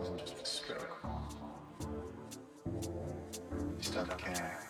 wasn't just a stroke. Stopped caring.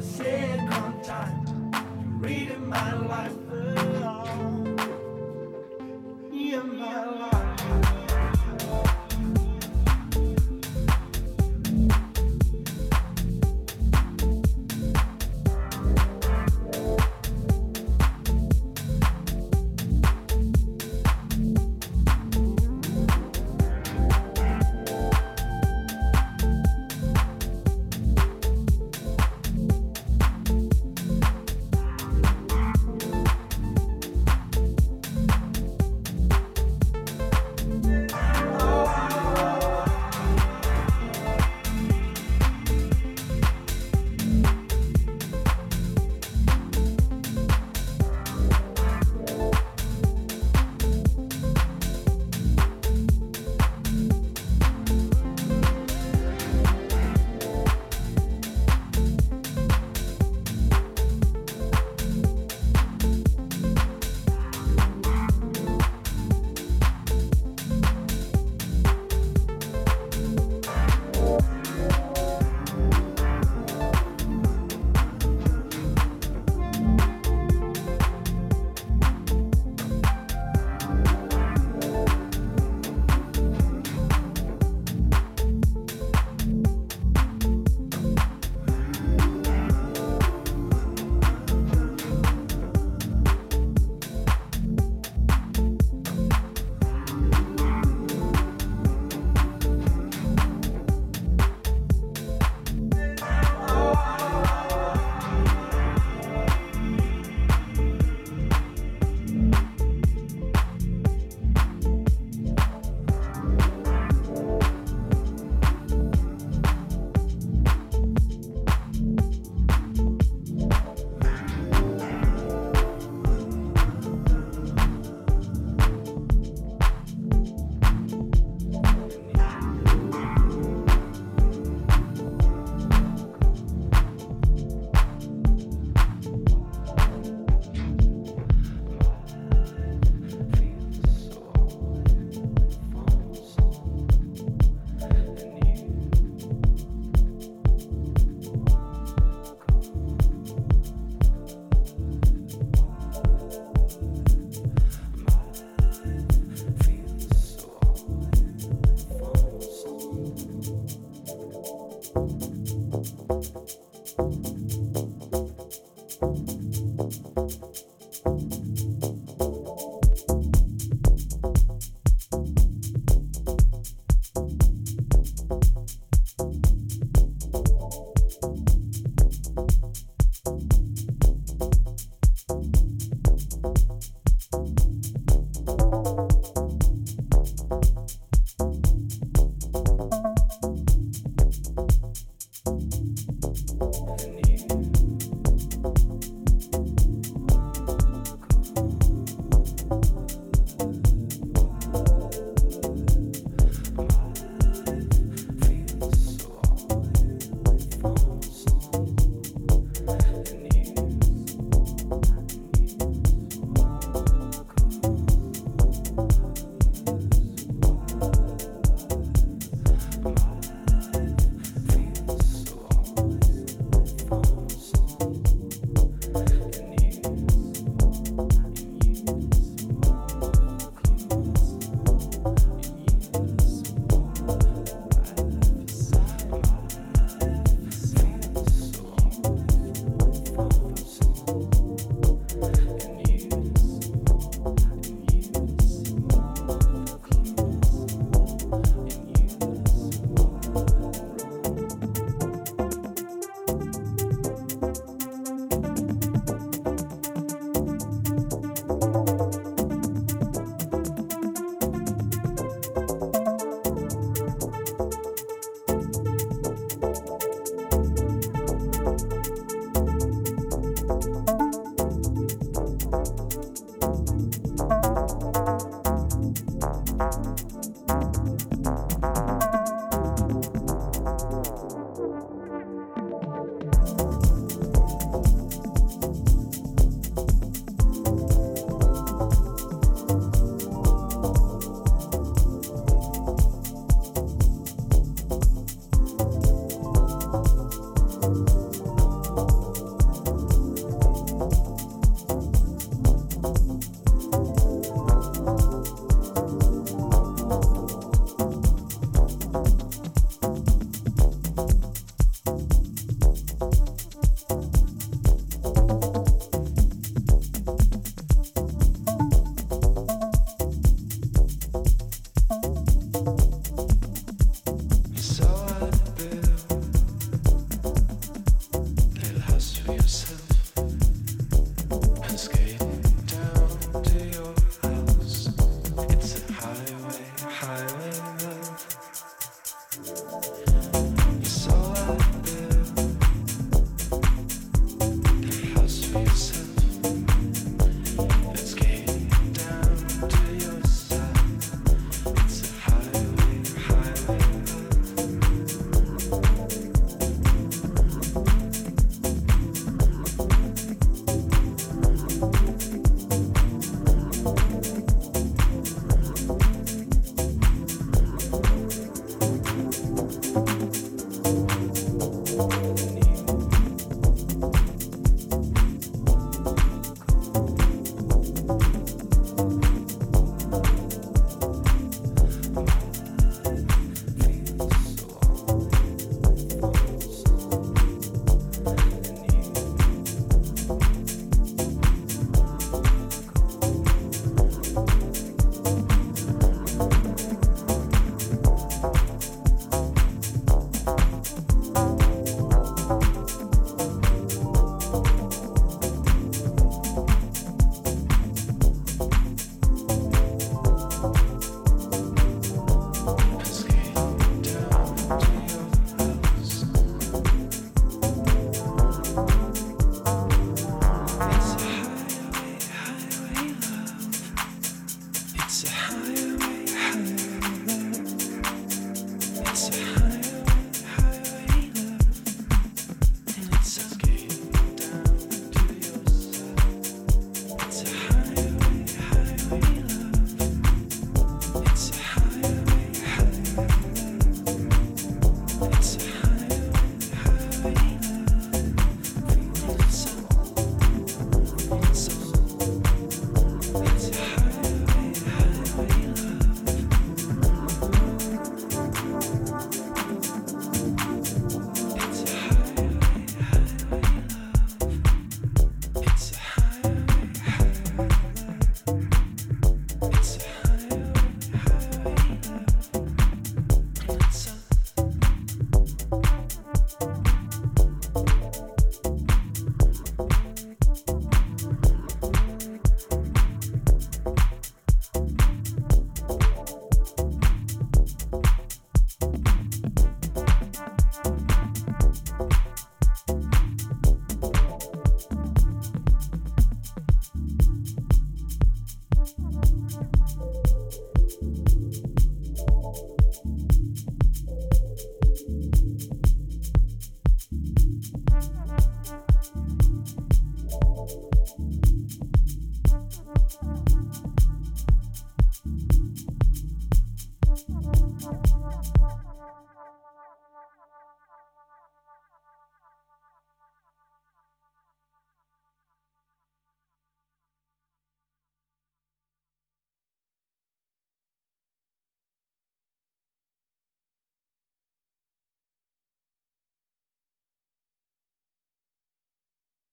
the second time. You're reading my life.